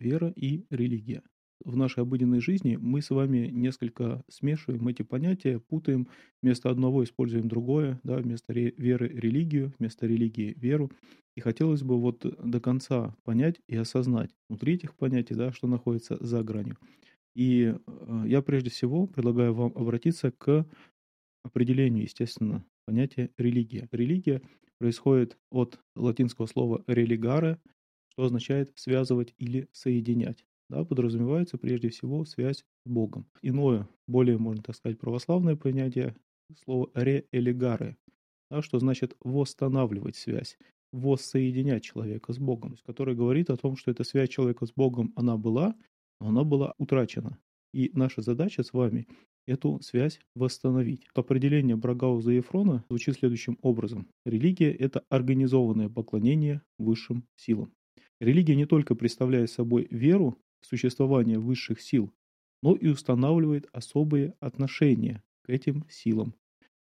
вера и религия. В нашей обыденной жизни мы с вами несколько смешиваем эти понятия, путаем, вместо одного используем другое, да, вместо веры – религию, вместо религии – веру. И хотелось бы вот до конца понять и осознать внутри этих понятий, да, что находится за гранью. И э, я прежде всего предлагаю вам обратиться к определению, естественно, понятия религия. Религия происходит от латинского слова «religare», что означает «связывать» или «соединять». Да, подразумевается прежде всего связь с Богом. Иное, более, можно так сказать, православное понятие слова «реэлигаре», да, что значит «восстанавливать связь», «воссоединять человека с Богом», который говорит о том, что эта связь человека с Богом, она была, но она была утрачена. И наша задача с вами эту связь восстановить. Определение Брагауза и Ефрона звучит следующим образом. Религия – это организованное поклонение высшим силам. Религия не только представляет собой веру в существование высших сил, но и устанавливает особые отношения к этим силам.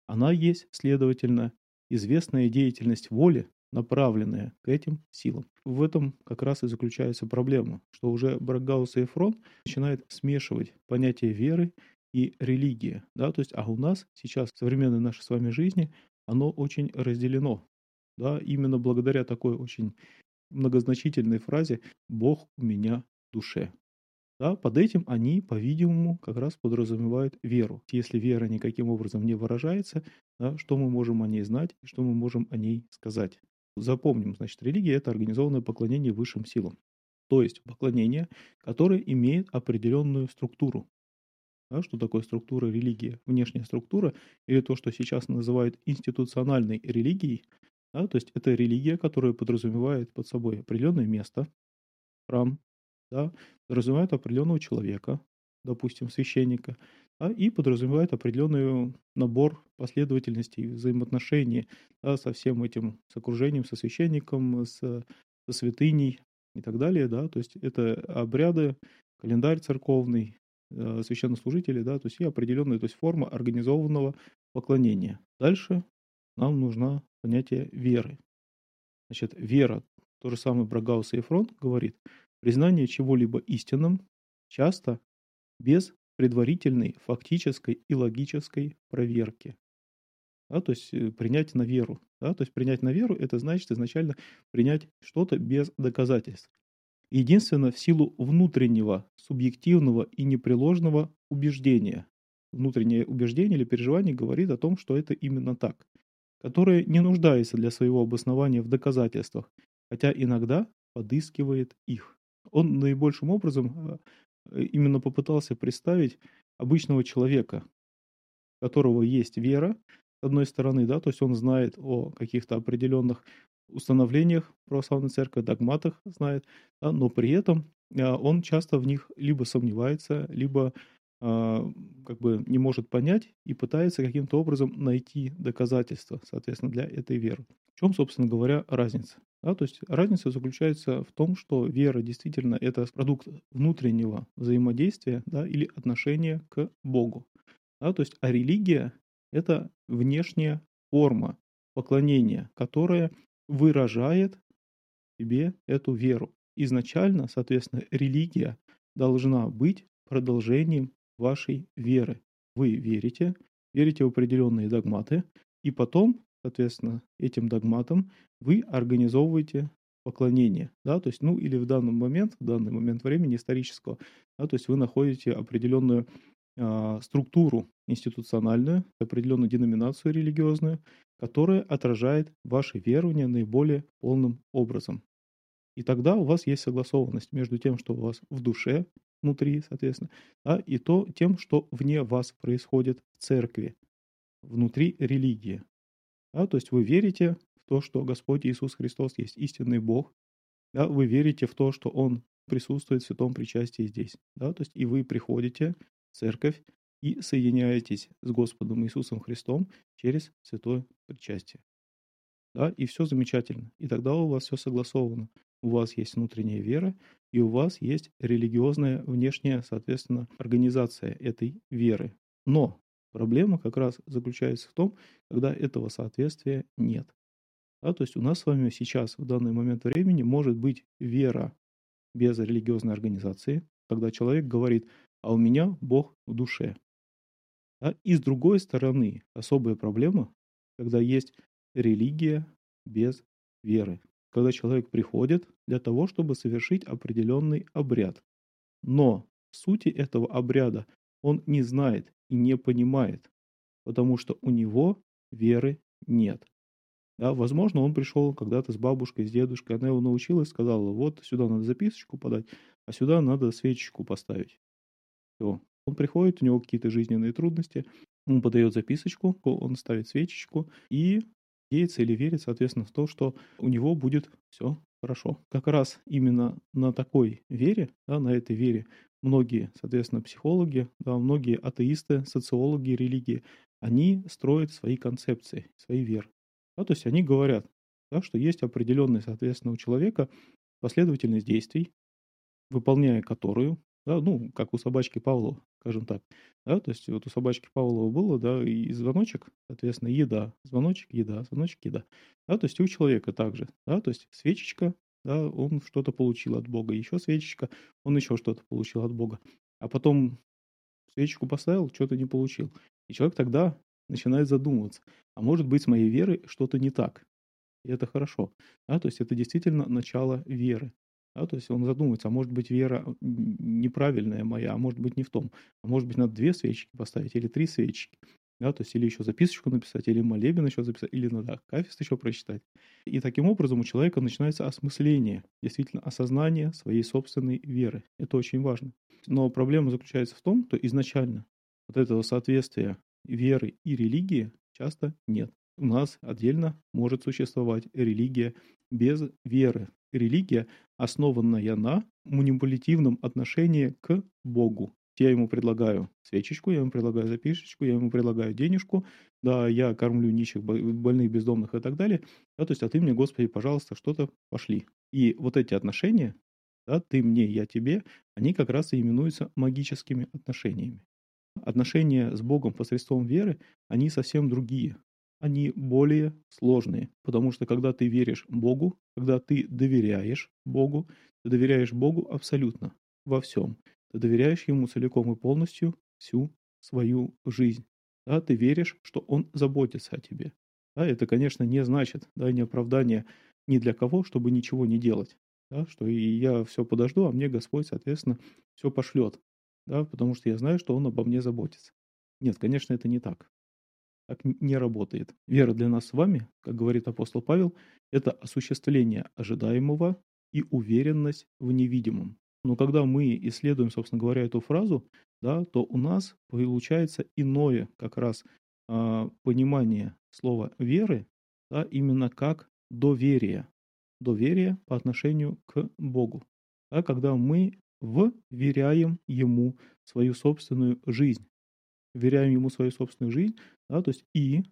Она есть, следовательно, известная деятельность воли, направленная к этим силам. В этом как раз и заключается проблема, что уже Брагаус и Эфрон начинает смешивать понятие веры и религия. Да? То есть, а у нас сейчас в современной нашей с вами жизни оно очень разделено. Да? Именно благодаря такой очень многозначительной фразе «Бог у меня в душе». Да, под этим они, по-видимому, как раз подразумевают веру. Если вера никаким образом не выражается, да, что мы можем о ней знать и что мы можем о ней сказать. Запомним, значит, религия – это организованное поклонение высшим силам. То есть поклонение, которое имеет определенную структуру. Да, что такое структура религии? Внешняя структура или то, что сейчас называют институциональной религией. Да, то есть это религия, которая подразумевает под собой определенное место, храм, да, подразумевает определенного человека, допустим, священника, да, и подразумевает определенный набор последовательностей взаимоотношений да, со всем этим, с окружением, со священником, с, со святыней и так далее. Да, то есть это обряды, календарь церковный, Э, священнослужители, да, то есть и определенная то есть форма организованного поклонения. Дальше нам нужна понятие веры. Значит, вера, то же самое Брагаус и Ефрон говорит, признание чего-либо истинным часто без предварительной фактической и логической проверки. Да, то есть э, принять на веру. Да, то есть принять на веру – это значит изначально принять что-то без доказательств единственно в силу внутреннего, субъективного и непреложного убеждения. Внутреннее убеждение или переживание говорит о том, что это именно так, которое не нуждается для своего обоснования в доказательствах, хотя иногда подыскивает их. Он наибольшим образом э, именно попытался представить обычного человека, у которого есть вера, с одной стороны, да, то есть он знает о каких-то определенных установлениях православной церкви, догматах знает, да, но при этом а, он часто в них либо сомневается, либо а, как бы не может понять и пытается каким-то образом найти доказательства, соответственно, для этой веры. В чем, собственно говоря, разница? Да, то есть разница заключается в том, что вера действительно это продукт внутреннего взаимодействия да, или отношения к Богу. Да, то есть, а религия – это внешняя форма поклонения, которая выражает себе эту веру. Изначально, соответственно, религия должна быть продолжением вашей веры. Вы верите, верите в определенные догматы, и потом, соответственно, этим догматам вы организовываете поклонение, да, то есть, ну, или в данный момент, в данный момент времени исторического, да, то есть вы находите определенную э, структуру институциональную, определенную деноминацию религиозную, которая отражает ваши верования наиболее полным образом. И тогда у вас есть согласованность между тем, что у вас в душе, внутри, соответственно, да, и то, тем, что вне вас происходит в церкви, внутри религии. Да, то есть вы верите в то, что Господь Иисус Христос есть истинный Бог, да, вы верите в то, что Он присутствует в святом причастии здесь. Да, то есть и вы приходите в церковь, и соединяетесь с Господом Иисусом Христом через святое причастие. Да, и все замечательно. И тогда у вас все согласовано. У вас есть внутренняя вера, и у вас есть религиозная внешняя, соответственно, организация этой веры. Но проблема как раз заключается в том, когда этого соответствия нет. Да, то есть у нас с вами сейчас, в данный момент времени, может быть вера без религиозной организации, когда человек говорит, а у меня Бог в душе. Да? И с другой стороны, особая проблема, когда есть религия без веры. Когда человек приходит для того, чтобы совершить определенный обряд. Но сути этого обряда он не знает и не понимает, потому что у него веры нет. Да, возможно, он пришел когда-то с бабушкой, с дедушкой, она его научила и сказала, вот сюда надо записочку подать, а сюда надо свечечку поставить. Все. Он приходит, у него какие-то жизненные трудности, он подает записочку, он ставит свечечку и надеется или верит, соответственно, в то, что у него будет все хорошо. Как раз именно на такой вере, да, на этой вере многие, соответственно, психологи, да, многие атеисты, социологи религии, они строят свои концепции, свои веры. Да, то есть они говорят, да, что есть определенный, соответственно, у человека последовательность действий, выполняя которую, да, ну, как у собачки Павлова, скажем так, да, то есть вот у собачки Павлова было, да, и звоночек, соответственно, еда, звоночек, еда, звоночек, еда, да, то есть у человека также, да, то есть свечечка, да, он что-то получил от Бога, еще свечечка, он еще что-то получил от Бога, а потом свечечку поставил, что-то не получил, и человек тогда начинает задумываться, а может быть с моей верой что-то не так. И это хорошо. Да? То есть это действительно начало веры. Да? То есть он задумывается, а может быть вера неправильная моя, а может быть не в том. А может быть надо две свечки поставить или три свечки. Да, то есть или еще записочку написать, или молебен еще записать, или надо кафест еще прочитать. И таким образом у человека начинается осмысление, действительно осознание своей собственной веры. Это очень важно. Но проблема заключается в том, что изначально вот этого соответствия веры и религии часто нет. У нас отдельно может существовать религия без веры. Религия, основанная на манипулятивном отношении к Богу. Я ему предлагаю свечечку, я ему предлагаю запишечку, я ему предлагаю денежку, да, я кормлю нищих, больных, бездомных и так далее. Да, то есть, а ты мне, Господи, пожалуйста, что-то пошли. И вот эти отношения, да, ты мне, я тебе, они как раз и именуются магическими отношениями отношения с Богом посредством веры, они совсем другие. Они более сложные, потому что когда ты веришь Богу, когда ты доверяешь Богу, ты доверяешь Богу абсолютно во всем. Ты доверяешь Ему целиком и полностью всю свою жизнь. Да, ты веришь, что Он заботится о тебе. Да, это, конечно, не значит, да, не оправдание ни для кого, чтобы ничего не делать. Да, что и я все подожду, а мне Господь, соответственно, все пошлет да, потому что я знаю, что он обо мне заботится. Нет, конечно, это не так. Так не работает. Вера для нас с вами, как говорит апостол Павел, это осуществление ожидаемого и уверенность в невидимом. Но когда мы исследуем, собственно говоря, эту фразу, да, то у нас получается иное как раз э, понимание слова веры, да, именно как доверие. Доверие по отношению к Богу. Да, когда мы вверяем ему свою собственную жизнь. Вверяем ему свою собственную жизнь, да, то есть и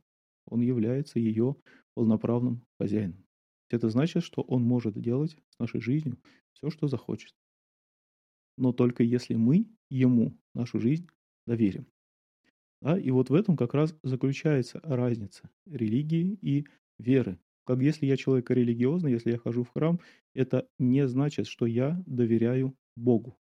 он является ее полноправным хозяином. Это значит, что он может делать с нашей жизнью все, что захочет. Но только если мы ему нашу жизнь доверим. Да, и вот в этом как раз заключается разница религии и веры. Как если я человек религиозный, если я хожу в храм, это не значит, что я доверяю Богу.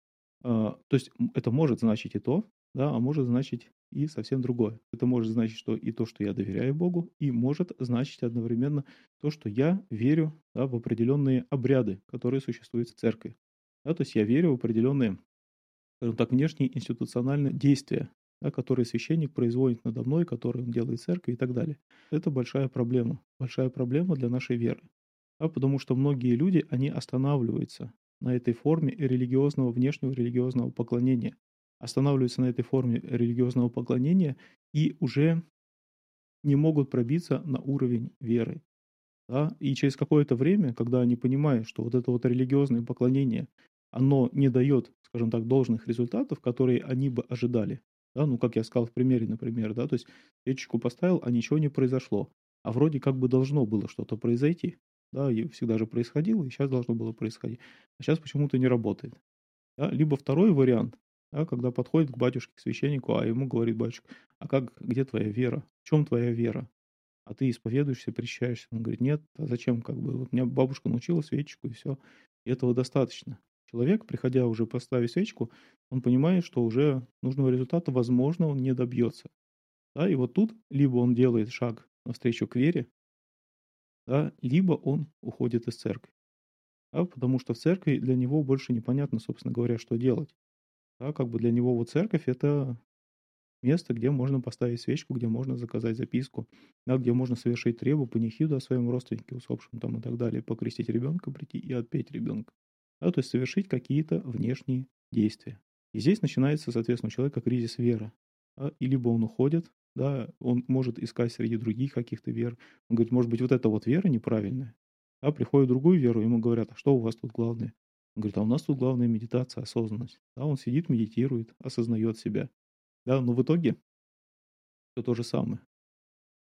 А, то есть это может значить и то, да, а может значить и совсем другое. Это может значить, что и то, что я доверяю Богу, и может значить одновременно то, что я верю да, в определенные обряды, которые существуют в церкви. Да, то есть я верю в определенные, скажем так, внешние институциональные действия, да, которые священник производит надо мной, которые он делает в церкви и так далее. Это большая проблема. Большая проблема для нашей веры. Да, потому что многие люди, они останавливаются на этой форме религиозного, внешнего религиозного поклонения. Останавливаются на этой форме религиозного поклонения и уже не могут пробиться на уровень веры. Да? И через какое-то время, когда они понимают, что вот это вот религиозное поклонение, оно не дает, скажем так, должных результатов, которые они бы ожидали. Да? Ну, как я сказал в примере, например, да, то есть свечечку поставил, а ничего не произошло. А вроде как бы должно было что-то произойти да, и всегда же происходило, и сейчас должно было происходить. А сейчас почему-то не работает. Да? Либо второй вариант, да, когда подходит к батюшке, к священнику, а ему говорит батюшка, а как, где твоя вера? В чем твоя вера? А ты исповедуешься, причащаешься. Он говорит, нет, а зачем, как бы, вот меня бабушка научила свечечку, и все. И этого достаточно. человек, приходя уже поставить свечку, он понимает, что уже нужного результата, возможно, он не добьется. Да, и вот тут либо он делает шаг навстречу к вере, да, либо он уходит из церкви. Да, потому что в церкви для него больше непонятно, собственно говоря, что делать. Да, как бы для него вот церковь это место, где можно поставить свечку, где можно заказать записку, да, где можно совершить требу, панихиду о своем родственнике усопшем там и так далее, покрестить ребенка, прийти и отпеть ребенка. Да, то есть совершить какие-то внешние действия. И здесь начинается, соответственно, у человека кризис веры. Да, и либо он уходит, да, он может искать среди других каких-то вер. Он говорит, может быть, вот эта вот вера неправильная. Да, приходит другую веру, ему говорят, а что у вас тут главное? Он говорит, а у нас тут главная медитация, осознанность. Да, он сидит, медитирует, осознает себя. Да, но в итоге все то же самое.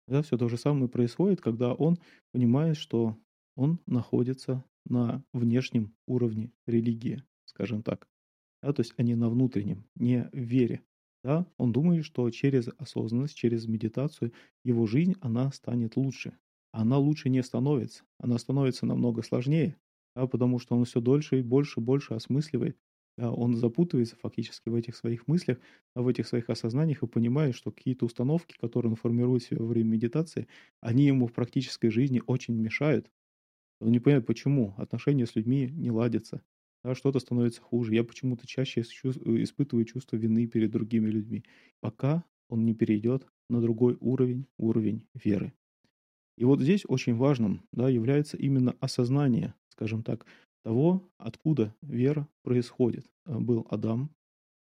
Да, все то же самое происходит, когда он понимает, что он находится на внешнем уровне религии, скажем так. Да, то есть, а не на внутреннем, не в вере. Да, он думает, что через осознанность, через медитацию его жизнь, она станет лучше. Она лучше не становится. Она становится намного сложнее, да, потому что он все дольше и больше и больше осмысливает. Да, он запутывается фактически в этих своих мыслях, а в этих своих осознаниях и понимает, что какие-то установки, которые он формирует себе во время медитации, они ему в практической жизни очень мешают. Он не понимает, почему отношения с людьми не ладятся да, что-то становится хуже. Я почему-то чаще испытываю чувство вины перед другими людьми, пока он не перейдет на другой уровень, уровень веры. И вот здесь очень важным да, является именно осознание, скажем так, того, откуда вера происходит. Э, был Адам,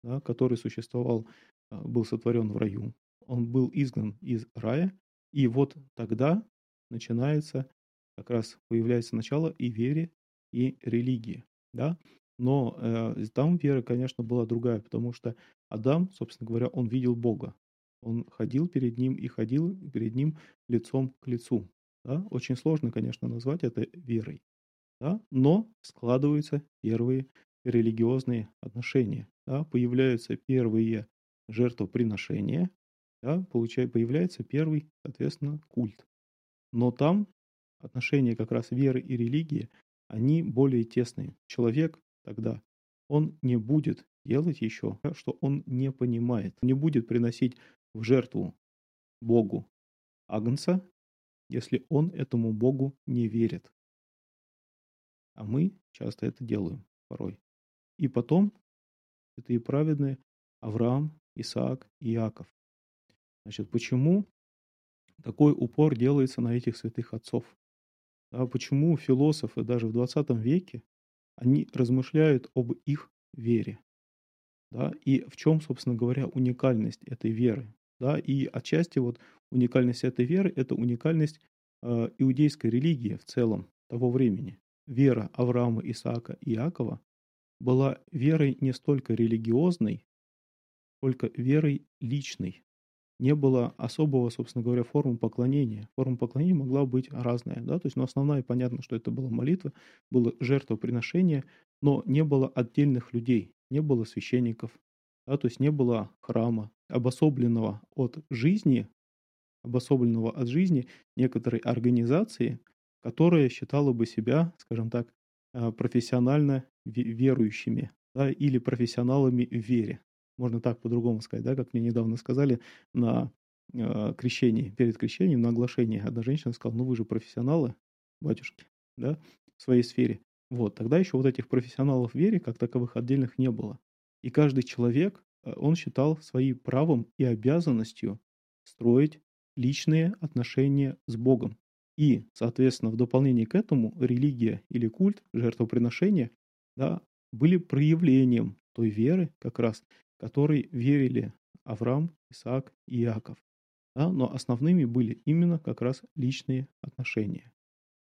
да, который существовал, э, был сотворен в раю. Он был изгнан из рая, и вот тогда начинается, как раз появляется начало и вере, и религии да. Но э, там вера, конечно, была другая, потому что Адам, собственно говоря, он видел Бога. Он ходил перед ним и ходил перед ним лицом к лицу. Да? Очень сложно, конечно, назвать это верой. Да? Но складываются первые религиозные отношения. Да? Появляются первые жертвоприношения, да? Получай, появляется первый, соответственно, культ. Но там отношения как раз веры и религии они более тесные. Человек тогда, он не будет делать еще, что он не понимает. Не будет приносить в жертву Богу Агнца, если он этому Богу не верит. А мы часто это делаем порой. И потом это и праведные Авраам, Исаак и Иаков. Значит, почему такой упор делается на этих святых отцов? А почему философы даже в 20 веке, они размышляют об их вере? Да, и в чем, собственно говоря, уникальность этой веры? Да, и отчасти вот уникальность этой веры – это уникальность э, иудейской религии в целом того времени. Вера Авраама, Исаака и Иакова была верой не столько религиозной, сколько верой личной не было особого, собственно говоря, формы поклонения. Форма поклонения могла быть разная, да, то есть, ну, основная, понятно, что это была молитва, было жертвоприношение, но не было отдельных людей, не было священников, да, то есть не было храма, обособленного от жизни, обособленного от жизни некоторой организации, которая считала бы себя, скажем так, э, профессионально верующими да, или профессионалами в вере можно так по-другому сказать, да, как мне недавно сказали на э, крещении, перед крещением, на оглашении. Одна женщина сказала, ну вы же профессионалы, батюшки, да, в своей сфере. Вот, тогда еще вот этих профессионалов в вере, как таковых отдельных, не было. И каждый человек, э, он считал своим правом и обязанностью строить личные отношения с Богом. И, соответственно, в дополнение к этому религия или культ, жертвоприношения, да, были проявлением той веры как раз, которой верили Авраам, Исаак и Иаков. Да, но основными были именно как раз личные отношения.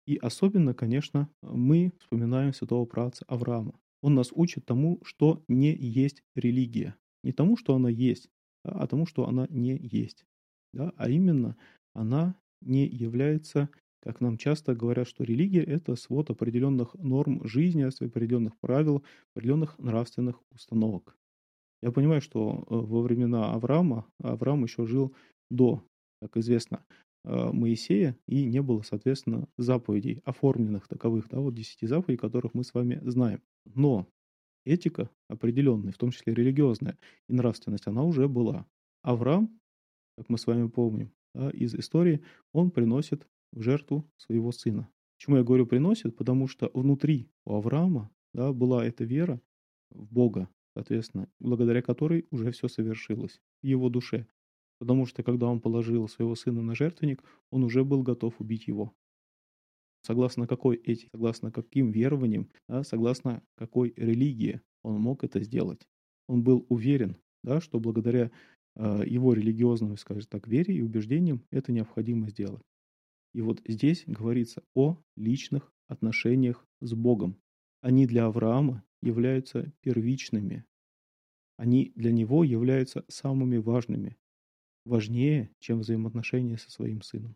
И особенно, конечно, мы вспоминаем святого праца Авраама. Он нас учит тому, что не есть религия. Не тому, что она есть, а тому, что она не есть. Да? А именно, она не является, как нам часто говорят, что религия – это свод определенных норм жизни, определенных правил, определенных нравственных установок. Я понимаю, что э, во времена Авраама, Авраам еще жил до, как известно, э, Моисея, и не было, соответственно, заповедей, оформленных таковых, да, вот десяти заповедей, которых мы с вами знаем. Но этика определенная, в том числе религиозная и нравственность, она уже была. Авраам, как мы с вами помним из истории, он приносит в жертву своего сына. Почему я говорю приносит? Потому что внутри у Авраама да, была эта вера в Бога, соответственно, благодаря которой уже все совершилось в его душе. Потому что когда он положил своего сына на жертвенник, он уже был готов убить его. Согласно какой этике, согласно каким верованиям, да, согласно какой религии он мог это сделать. Он был уверен, да, что благодаря его религиозным, скажем так, вере и убеждениям это необходимо сделать. И вот здесь говорится о личных отношениях с Богом. Они для Авраама являются первичными. Они для него являются самыми важными. Важнее, чем взаимоотношения со своим сыном.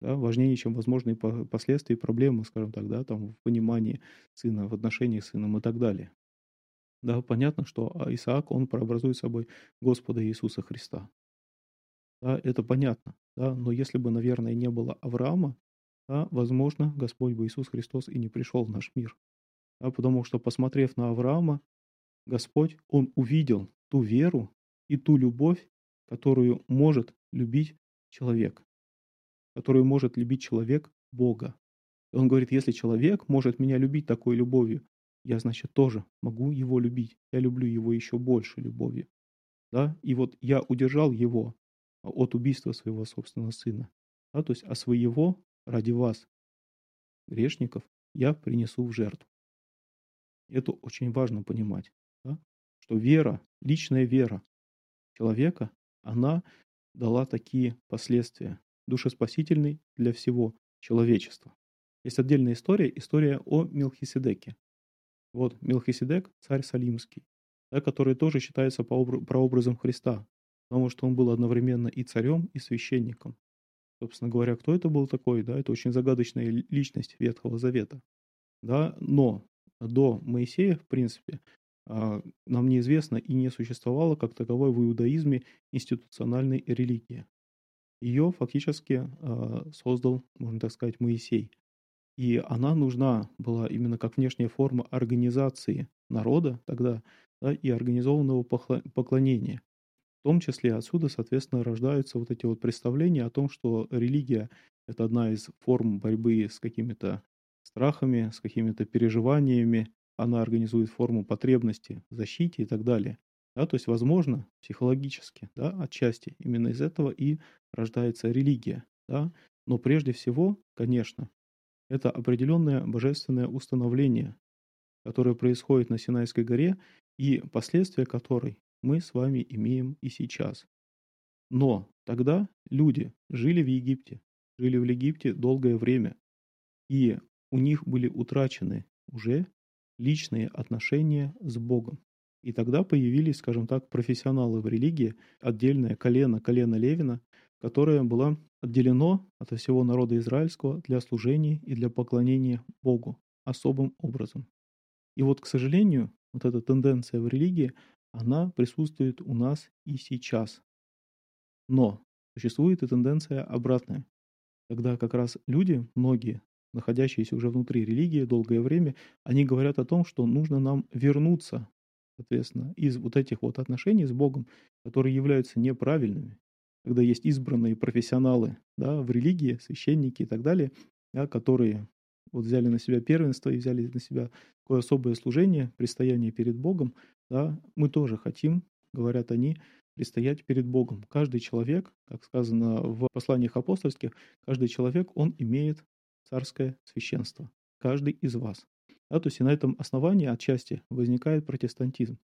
Да, важнее, чем возможные последствия и проблемы, скажем так, да, там, в понимании сына, в отношениях с сыном и так далее. Да, понятно, что а, Исаак, он прообразует собой Господа Иисуса Христа. Да, это понятно. Да, но если бы, наверное, не было Авраама, да, возможно, Господь бы Иисус Христос и не пришел в наш мир. Да, потому что, посмотрев на Авраама, Господь, Он увидел ту веру и ту любовь, которую может любить человек, которую может любить человек Бога. И он говорит, если человек может меня любить такой любовью, я, значит, тоже могу его любить. Я люблю его еще больше любовью. Да? И вот я удержал его от убийства своего собственного сына. Да? То есть, а своего ради вас, грешников, я принесу в жертву. Это очень важно понимать, да? что вера, личная вера человека, она дала такие последствия, душеспасительный для всего человечества. Есть отдельная история, история о Милхиседеке. Вот Милхиседек, царь Салимский, да, который тоже считается прообразом Христа, потому что он был одновременно и царем, и священником. Собственно говоря, кто это был такой, да, это очень загадочная личность Ветхого Завета. Да, но до Моисея, в принципе, а, нам неизвестно и не существовало как таковой в иудаизме институциональной религии. Ее фактически а, создал, можно так сказать, Моисей. И она нужна была именно как внешняя форма организации народа тогда да, и организованного поклонения. В том числе отсюда, соответственно, рождаются вот эти вот представления о том, что религия – это одна из форм борьбы с какими-то страхами, с какими-то переживаниями, она организует форму потребности в защите и так далее. Да, то есть, возможно, психологически, да, отчасти именно из этого и рождается религия. Да, но прежде всего, конечно, это определенное божественное установление, которое происходит на Синайской горе и последствия которой мы с вами имеем и сейчас. Но тогда люди жили в Египте, жили в Египте долгое время, и у них были утрачены уже личные отношения с Богом. И тогда появились, скажем так, профессионалы в религии, отдельное колено, колено Левина, которое было отделено от всего народа израильского для служения и для поклонения Богу особым образом. И вот, к сожалению, вот эта тенденция в религии, она присутствует у нас и сейчас. Но существует и тенденция обратная, когда как раз люди, многие, находящиеся уже внутри религии долгое время, они говорят о том, что нужно нам вернуться, соответственно, из вот этих вот отношений с Богом, которые являются неправильными, когда есть избранные профессионалы да, в религии, священники и так далее, да, которые вот взяли на себя первенство и взяли на себя такое особое служение, предстояние перед Богом, да, мы тоже хотим, говорят они, предстоять перед Богом. Каждый человек, как сказано в посланиях апостольских, каждый человек, он имеет царское священство. Каждый из вас. Да, то есть и на этом основании отчасти возникает протестантизм.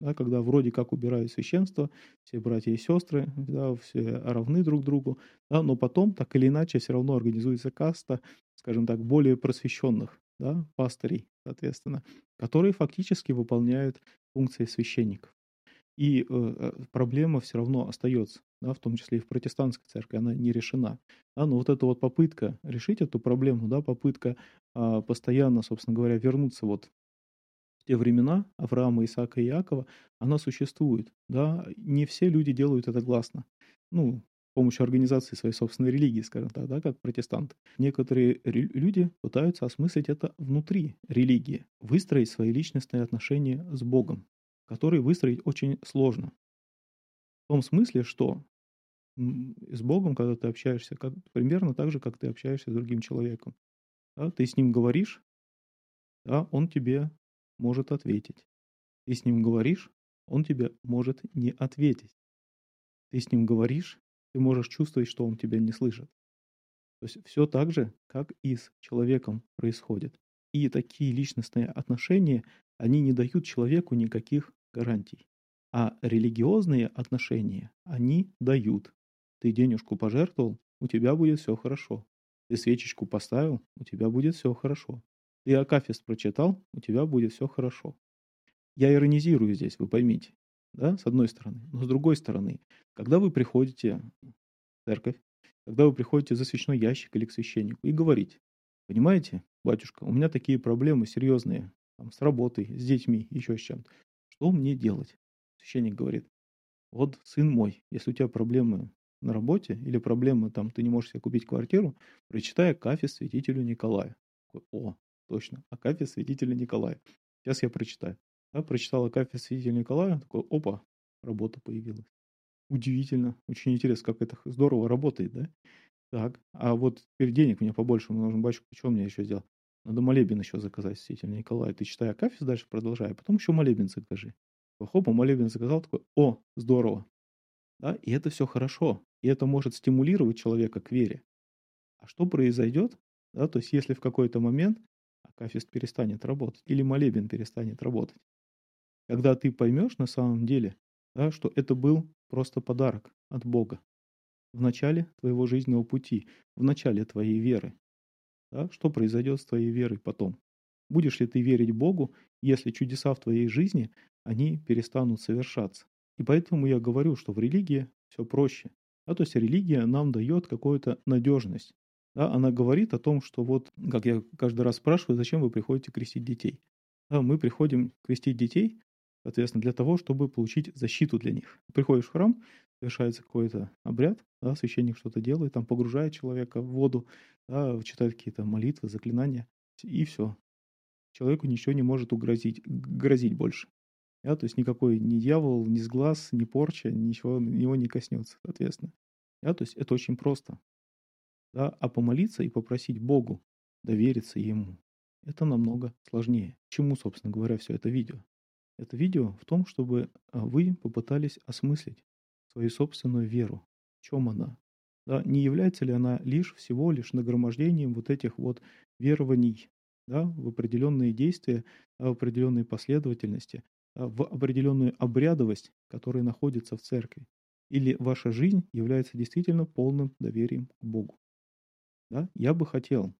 Да, когда вроде как убирают священство, все братья и сестры, да, все равны друг другу, да, но потом так или иначе все равно организуется каста, скажем так, более просвещенных да, пастырей, соответственно, которые фактически выполняют функции священников. И э, э, проблема все равно остается, да, в том числе и в протестантской церкви, она не решена. Да, но вот эта вот попытка решить эту проблему, да, попытка э, постоянно, собственно говоря, вернуться вот те времена Авраама, Исаака и Иакова, она существует. Да. Не все люди делают это гласно. Ну, помощью организации своей собственной религии, скажем так, да, как протестанты. Некоторые люди пытаются осмыслить это внутри религии, выстроить свои личностные отношения с Богом, которые выстроить очень сложно. В том смысле, что с Богом, когда ты общаешься, как, примерно так же, как ты общаешься с другим человеком. Да, ты с ним говоришь, да, он тебе может ответить. Ты с ним говоришь, он тебе может не ответить. Ты с ним говоришь, ты можешь чувствовать, что он тебя не слышит. То есть все так же, как и с человеком происходит. И такие личностные отношения, они не дают человеку никаких гарантий. А религиозные отношения, они дают. Ты денежку пожертвовал, у тебя будет все хорошо. Ты свечечку поставил, у тебя будет все хорошо. Ты Акафист прочитал, у тебя будет все хорошо. Я иронизирую здесь, вы поймите да, с одной стороны. Но с другой стороны, когда вы приходите в церковь, когда вы приходите за свечной ящик или к священнику и говорите, понимаете, батюшка, у меня такие проблемы серьезные, там, с работой, с детьми, еще с чем-то. Что мне делать? Священник говорит, вот, сын мой, если у тебя проблемы на работе или проблемы, там, ты не можешь себе купить квартиру, прочитай Акафист святителю Николаю. О, точно, Акафист святителя Николая. Сейчас я прочитаю. Да, прочитал Акафист святителя Николая, такой, опа, работа появилась. Удивительно, очень интересно, как это здорово работает, да? Так, а вот теперь денег мне побольше нужно, батюшка, что мне еще сделать? Надо молебен еще заказать святителя Николая. Ты читай Акафист, дальше продолжай, а потом еще молебен закажи. Хопа, молебен заказал, такой, о, здорово. Да, и это все хорошо. И это может стимулировать человека к вере. А что произойдет, да, то есть если в какой-то момент Акафист перестанет работать или молебен перестанет работать, когда ты поймешь на самом деле, да, что это был просто подарок от Бога в начале твоего жизненного пути, в начале твоей веры. Да, что произойдет с твоей верой потом? Будешь ли ты верить Богу, если чудеса в твоей жизни, они перестанут совершаться? И поэтому я говорю, что в религии все проще. Да, то есть религия нам дает какую-то надежность. Да, она говорит о том, что вот, как я каждый раз спрашиваю, зачем вы приходите крестить детей? Да, мы приходим крестить детей, соответственно, для того, чтобы получить защиту для них. Приходишь в храм, совершается какой-то обряд, да, священник что-то делает, там погружает человека в воду, да, читает какие-то молитвы, заклинания, и все. Человеку ничего не может угрозить, грозить больше. Да, то есть никакой ни дьявол, ни сглаз, ни порча, ничего его не коснется, соответственно. Да, то есть это очень просто. Да, а помолиться и попросить Богу довериться Ему, это намного сложнее. Чему, собственно говоря, все это видео? Это видео в том, чтобы а, вы попытались осмыслить свою собственную веру. В чем она? Да, не является ли она лишь всего лишь нагромождением вот этих вот верований да, в определенные действия, в определенные последовательности, в определенную обрядовость, которая находится в церкви? Или ваша жизнь является действительно полным доверием к Богу? Да? Я бы хотел,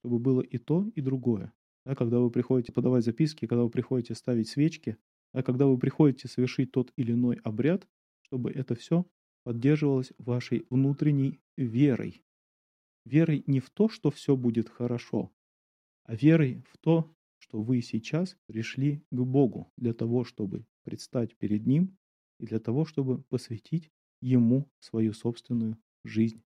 чтобы было и то, и другое да, когда вы приходите подавать записки, когда вы приходите ставить свечки, а когда вы приходите совершить тот или иной обряд, чтобы это все поддерживалось вашей внутренней верой. Верой не в то, что все будет хорошо, а верой в то, что вы сейчас пришли к Богу для того, чтобы предстать перед Ним и для того, чтобы посвятить Ему свою собственную жизнь